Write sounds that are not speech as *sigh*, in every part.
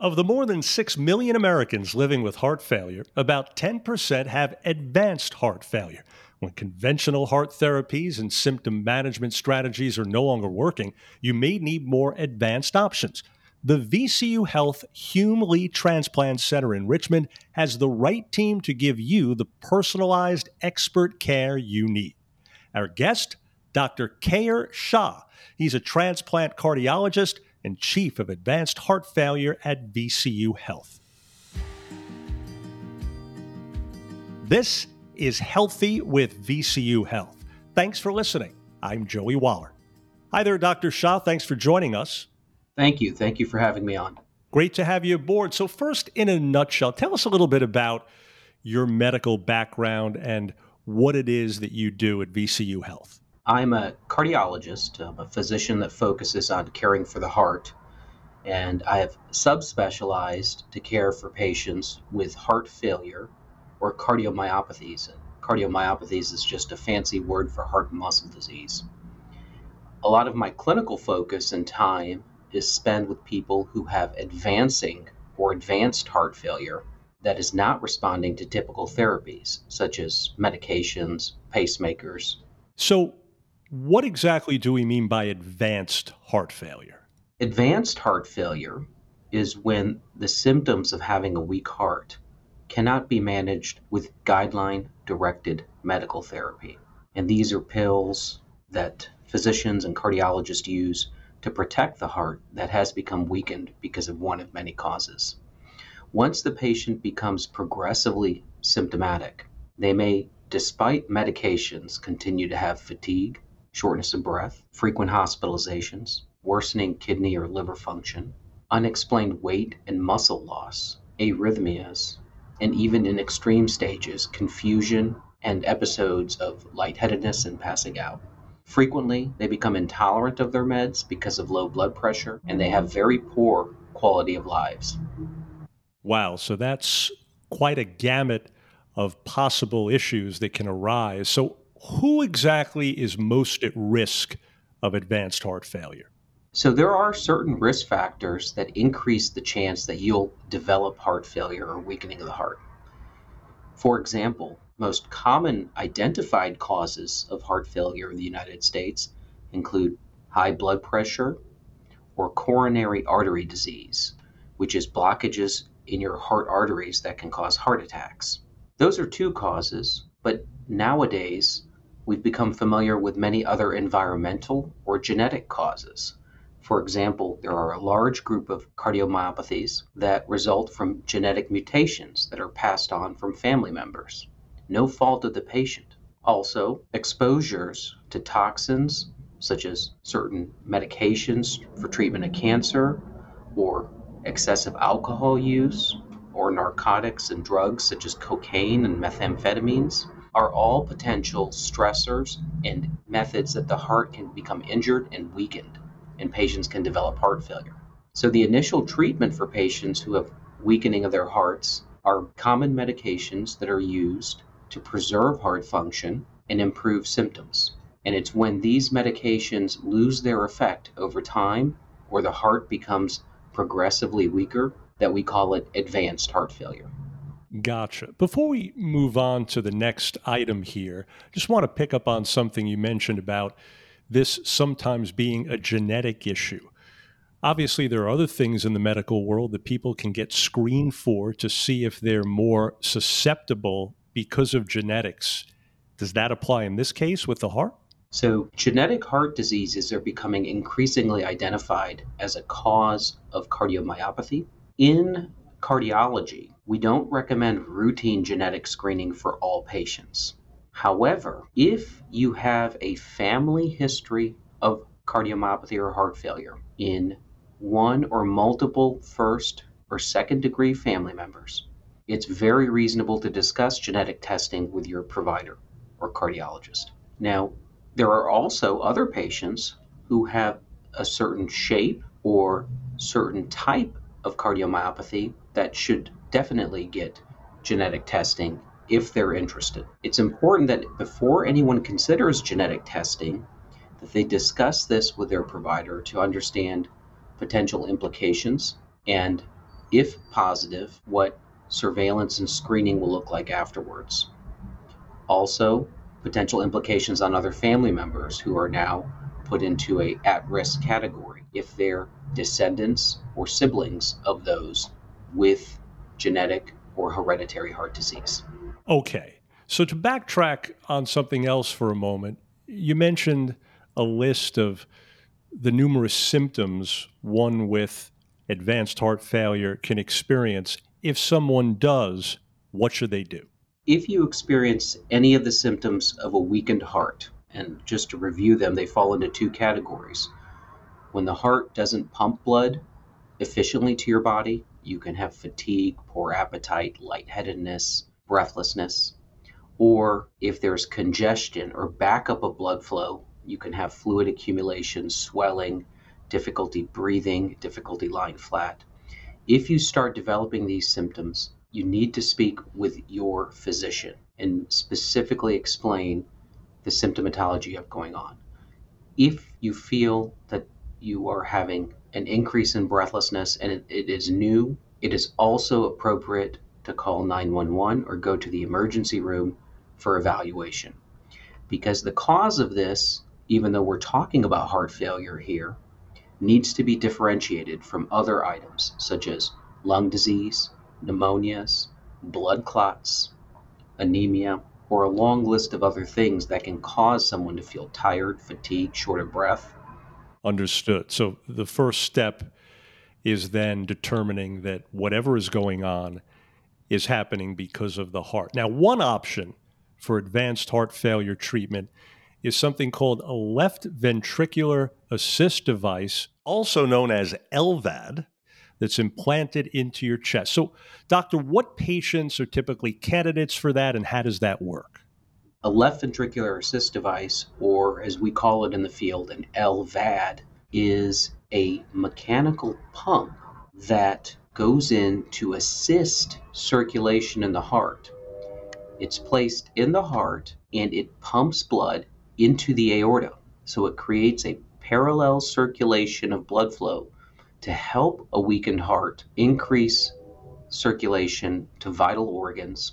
Of the more than 6 million Americans living with heart failure, about 10% have advanced heart failure. When conventional heart therapies and symptom management strategies are no longer working, you may need more advanced options. The VCU Health Hume Lee Transplant Center in Richmond has the right team to give you the personalized expert care you need. Our guest, Dr. Keyur Shah. He's a transplant cardiologist and chief of advanced heart failure at VCU Health. This is Healthy with VCU Health. Thanks for listening. I'm Joey Waller. Hi there, Dr. Shah. Thanks for joining us. Thank you. Thank you for having me on. Great to have you aboard. So, first, in a nutshell, tell us a little bit about your medical background and what it is that you do at VCU Health. I'm a cardiologist, I'm a physician that focuses on caring for the heart, and I have subspecialized to care for patients with heart failure or cardiomyopathies. Cardiomyopathies is just a fancy word for heart muscle disease. A lot of my clinical focus and time is spent with people who have advancing or advanced heart failure that is not responding to typical therapies, such as medications, pacemakers. So, what exactly do we mean by advanced heart failure? Advanced heart failure is when the symptoms of having a weak heart cannot be managed with guideline directed medical therapy. And these are pills that physicians and cardiologists use to protect the heart that has become weakened because of one of many causes. Once the patient becomes progressively symptomatic, they may, despite medications, continue to have fatigue, shortness of breath, frequent hospitalizations, worsening kidney or liver function, unexplained weight and muscle loss, arrhythmias, and even in extreme stages, confusion and episodes of lightheadedness and passing out. Frequently, they become intolerant of their meds because of low blood pressure, and they have very poor quality of lives. Wow, so that's quite a gamut of possible issues that can arise. So, who exactly is most at risk of advanced heart failure? So, there are certain risk factors that increase the chance that you'll develop heart failure or weakening of the heart. For example, most common identified causes of heart failure in the United States include high blood pressure or coronary artery disease, which is blockages in your heart arteries that can cause heart attacks. Those are two causes, but nowadays we've become familiar with many other environmental or genetic causes. For example, there are a large group of cardiomyopathies that result from genetic mutations that are passed on from family members no fault of the patient. Also, exposures to toxins such as certain medications for treatment of cancer or excessive alcohol use or narcotics and drugs such as cocaine and methamphetamines are all potential stressors and methods that the heart can become injured and weakened and patients can develop heart failure. So the initial treatment for patients who have weakening of their hearts are common medications that are used to preserve heart function and improve symptoms. And it's when these medications lose their effect over time or the heart becomes progressively weaker that we call it advanced heart failure. Gotcha. Before we move on to the next item here, just want to pick up on something you mentioned about this sometimes being a genetic issue. Obviously, there are other things in the medical world that people can get screened for to see if they're more susceptible because of genetics. Does that apply in this case with the heart? So, genetic heart diseases are becoming increasingly identified as a cause of cardiomyopathy. In cardiology, we don't recommend routine genetic screening for all patients. However, if you have a family history of cardiomyopathy or heart failure in one or multiple first or second degree family members, it's very reasonable to discuss genetic testing with your provider or cardiologist. Now, there are also other patients who have a certain shape or certain type of cardiomyopathy that should definitely get genetic testing if they're interested. It's important that before anyone considers genetic testing that they discuss this with their provider to understand potential implications and if positive, what surveillance and screening will look like afterwards. Also, potential implications on other family members who are now put into a at-risk category if they're descendants or siblings of those with genetic or hereditary heart disease. Okay. So to backtrack on something else for a moment, you mentioned a list of the numerous symptoms one with advanced heart failure can experience. If someone does, what should they do? If you experience any of the symptoms of a weakened heart, and just to review them, they fall into two categories. When the heart doesn't pump blood efficiently to your body, you can have fatigue, poor appetite, lightheadedness, breathlessness. Or if there's congestion or backup of blood flow, you can have fluid accumulation, swelling, difficulty breathing, difficulty lying flat. If you start developing these symptoms, you need to speak with your physician and specifically explain the symptomatology have going on. If you feel that you are having an increase in breathlessness and it, it is new, it is also appropriate to call 911 or go to the emergency room for evaluation. Because the cause of this, even though we're talking about heart failure here, needs to be differentiated from other items such as lung disease, pneumonias, blood clots, anemia, or a long list of other things that can cause someone to feel tired, fatigued, short of breath. Understood. So the first step is then determining that whatever is going on is happening because of the heart. Now, one option for advanced heart failure treatment is something called a left ventricular assist device, also known as LVAD, that's implanted into your chest. So, doctor, what patients are typically candidates for that and how does that work? A left ventricular assist device, or as we call it in the field, an LVAD, is a mechanical pump that goes in to assist circulation in the heart. It's placed in the heart and it pumps blood into the aorta. So it creates a parallel circulation of blood flow to help a weakened heart increase circulation to vital organs.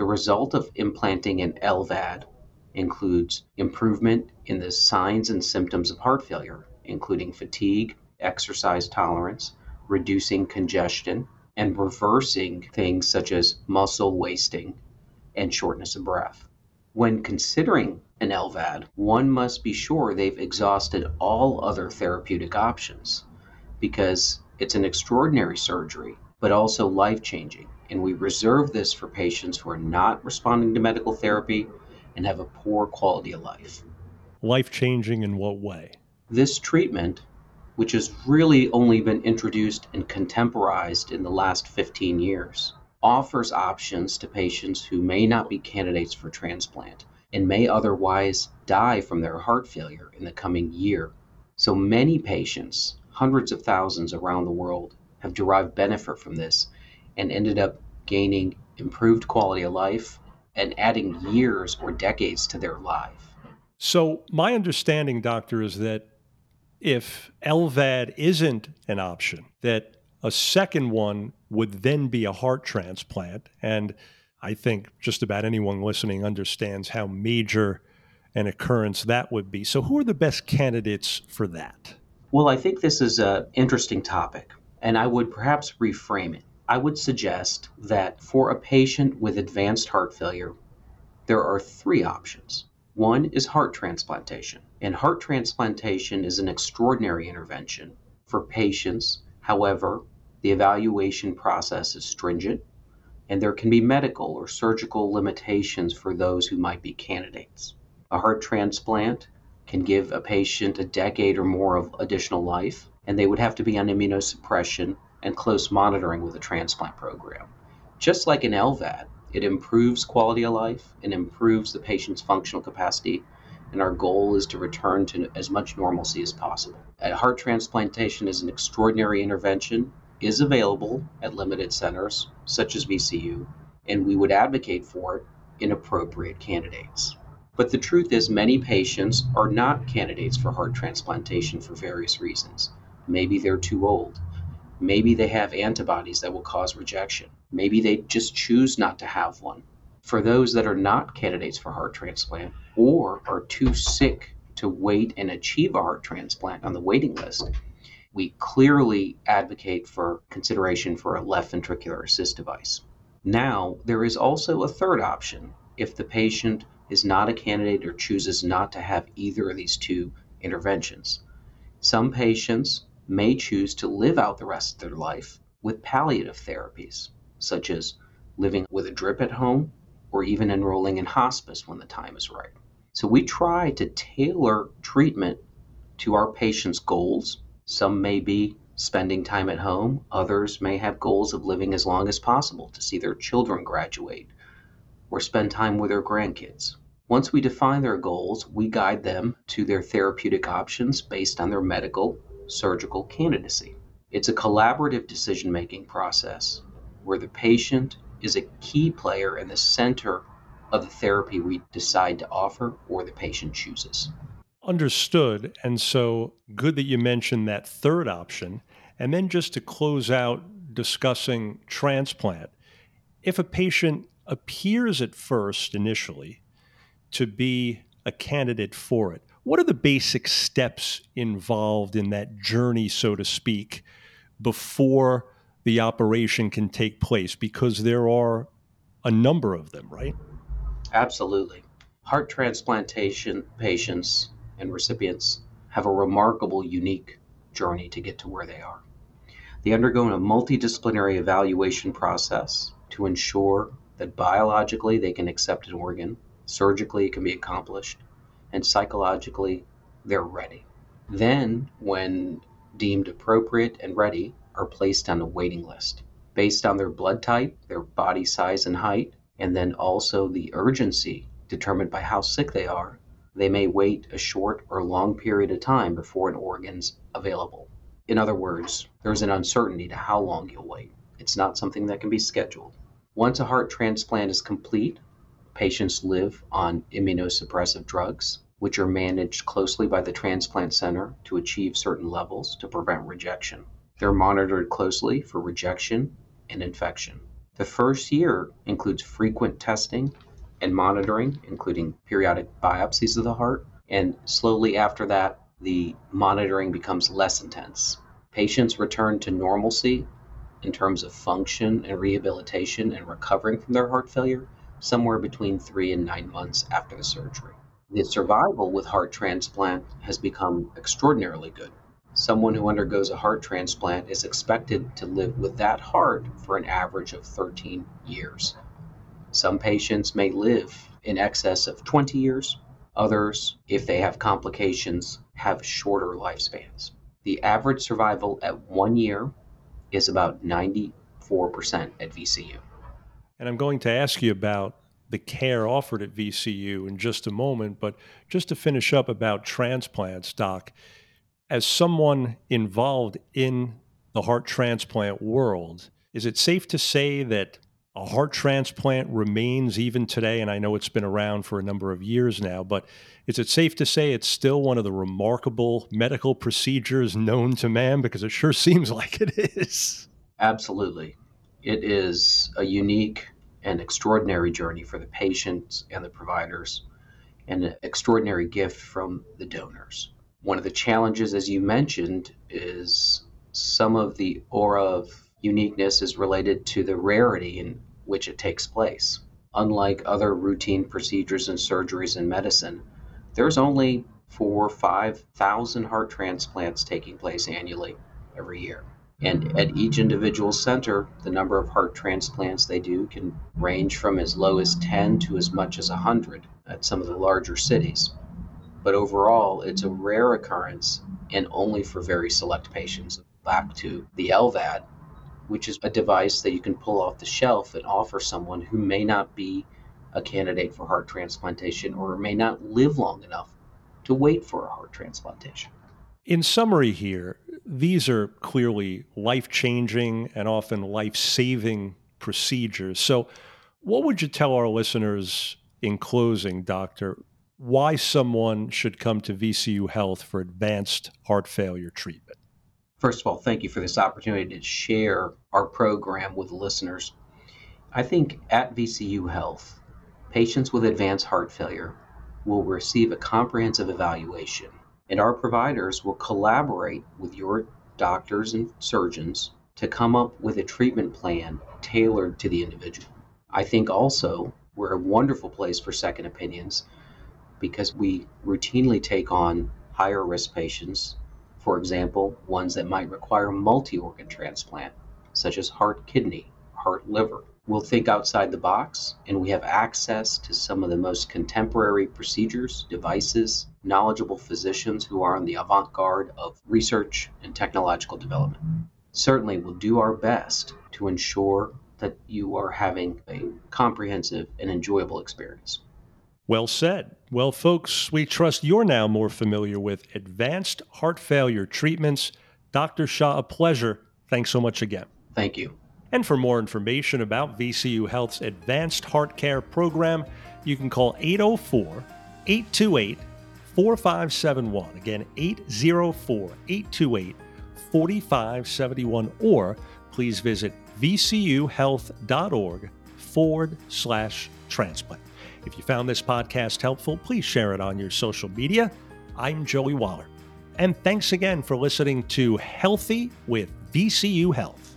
The result of implanting an LVAD includes improvement in the signs and symptoms of heart failure, including fatigue, exercise tolerance, reducing congestion, and reversing things such as muscle wasting and shortness of breath. When considering an LVAD, one must be sure they've exhausted all other therapeutic options because it's an extraordinary surgery, but also life changing. And we reserve this for patients who are not responding to medical therapy and have a poor quality of life. Life changing in what way? This treatment, which has really only been introduced and contemporized in the last 15 years, offers options to patients who may not be candidates for transplant and may otherwise die from their heart failure in the coming year. So many patients hundreds of thousands around the world have derived benefit from this and ended up gaining improved quality of life and adding years or decades to their life. So, my understanding, doctor, is that if LVAD isn't an option, that a second one would then be a heart transplant. And I think just about anyone listening understands how major an occurrence that would be. So, who are the best candidates for that? Well, I think this is an interesting topic, and I would perhaps reframe it. I would suggest that for a patient with advanced heart failure, there are three options. One is heart transplantation, and heart transplantation is an extraordinary intervention for patients. However, the evaluation process is stringent, and there can be medical or surgical limitations for those who might be candidates. A heart transplant can give a patient a decade or more of additional life, and they would have to be on immunosuppression and close monitoring with a transplant program. Just like an LVAD, it improves quality of life and improves the patient's functional capacity, and our goal is to return to as much normalcy as possible. A heart transplantation is an extraordinary intervention, is available at limited centers such as VCU, and we would advocate for it in appropriate candidates. But the truth is, many patients are not candidates for heart transplantation for various reasons. Maybe they're too old. Maybe they have antibodies that will cause rejection. Maybe they just choose not to have one. For those that are not candidates for heart transplant or are too sick to wait and achieve a heart transplant on the waiting list, we clearly advocate for consideration for a left ventricular assist device. Now, there is also a third option if the patient is not a candidate or chooses not to have either of these two interventions. Some patients may choose to live out the rest of their life with palliative therapies, such as living with a drip at home or even enrolling in hospice when the time is right. So we try to tailor treatment to our patients' goals. Some may be spending time at home, others may have goals of living as long as possible to see their children graduate or spend time with their grandkids. Once we define their goals, we guide them to their therapeutic options based on their medical surgical candidacy. It's a collaborative decision making process where the patient is a key player in the center of the therapy we decide to offer or the patient chooses. Understood. And so good that you mentioned that third option. And then just to close out discussing transplant, if a patient appears at first initially to be a candidate for it, what are the basic steps involved in that journey, so to speak, before the operation can take place? Because there are a number of them, right? Absolutely. Heart transplantation patients and recipients have a remarkable, unique journey to get to where they are. They undergo a multidisciplinary evaluation process to ensure that biologically they can accept an organ, surgically it can be accomplished, and psychologically they're ready. Then, when deemed appropriate and ready, are placed on a waiting list based on their blood type, their body size and height, and then also the urgency determined by how sick they are. They may wait a short or long period of time before an organ's available. In other words, there's an uncertainty to how long you'll wait. It's not something that can be scheduled. Once a heart transplant is complete, Patients live on immunosuppressive drugs, which are managed closely by the transplant center to achieve certain levels to prevent rejection. They're monitored closely for rejection and infection. The first year includes frequent testing and monitoring, including periodic biopsies of the heart, and slowly after that, the monitoring becomes less intense. Patients return to normalcy in terms of function and rehabilitation and recovering from their heart failure somewhere between three and nine months after the surgery. The survival with heart transplant has become extraordinarily good. Someone who undergoes a heart transplant is expected to live with that heart for an average of 13 years. Some patients may live in excess of 20 years. Others, if they have complications, have shorter lifespans. The average survival at one year is about 94% at VCU. And I'm going to ask you about the care offered at VCU in just a moment. But just to finish up about transplants, Doc, as someone involved in the heart transplant world, is it safe to say that a heart transplant remains even today? And I know it's been around for a number of years now, but is it safe to say it's still one of the remarkable medical procedures known to man? Because it sure *laughs* seems like it is. Absolutely. It is a unique and extraordinary journey for the patients and the providers, and an extraordinary gift from the donors. One of the challenges, as you mentioned, is some of the aura of uniqueness is related to the rarity in which it takes place. Unlike other routine procedures and surgeries in medicine, there's only four or five thousand heart transplants taking place annually every year. And at each individual center, the number of heart transplants they do can range from as low as 10 to as much as 100 at some of the larger cities. But overall, it's a rare occurrence and only for very select patients. Back to the LVAD, which is a device that you can pull off the shelf and offer someone who may not be a candidate for heart transplantation or may not live long enough to wait for a heart transplantation. In summary, here, these are clearly life changing and often life saving procedures. So, what would you tell our listeners in closing, Doctor, why someone should come to VCU Health for advanced heart failure treatment? First of all, thank you for this opportunity to share our program with listeners. I think at VCU Health, patients with advanced heart failure will receive a comprehensive evaluation, and our providers will collaborate with your doctors and surgeons to come up with a treatment plan tailored to the individual. I think also we're a wonderful place for second opinions because we routinely take on higher risk patients, for example, ones that might require multi organ transplant, such as heart kidney, heart liver. We'll think outside the box, and we have access to some of the most contemporary procedures, devices, knowledgeable physicians who are on the avant garde of research and technological development. Certainly, we'll do our best to ensure that you are having a comprehensive and enjoyable experience. Well said. Well, folks, we trust you're now more familiar with advanced heart failure treatments. Dr. Shah, a pleasure. Thanks so much again. Thank you. And for more information about VCU Health's Advanced Heart Care program, you can call 804 828 4571. Again, 804 828 4571, or please visit vcuhealth.org forward slash transplant. If you found this podcast helpful, please share it on your social media. I'm Joey Waller. And thanks again for listening to Healthy with VCU Health.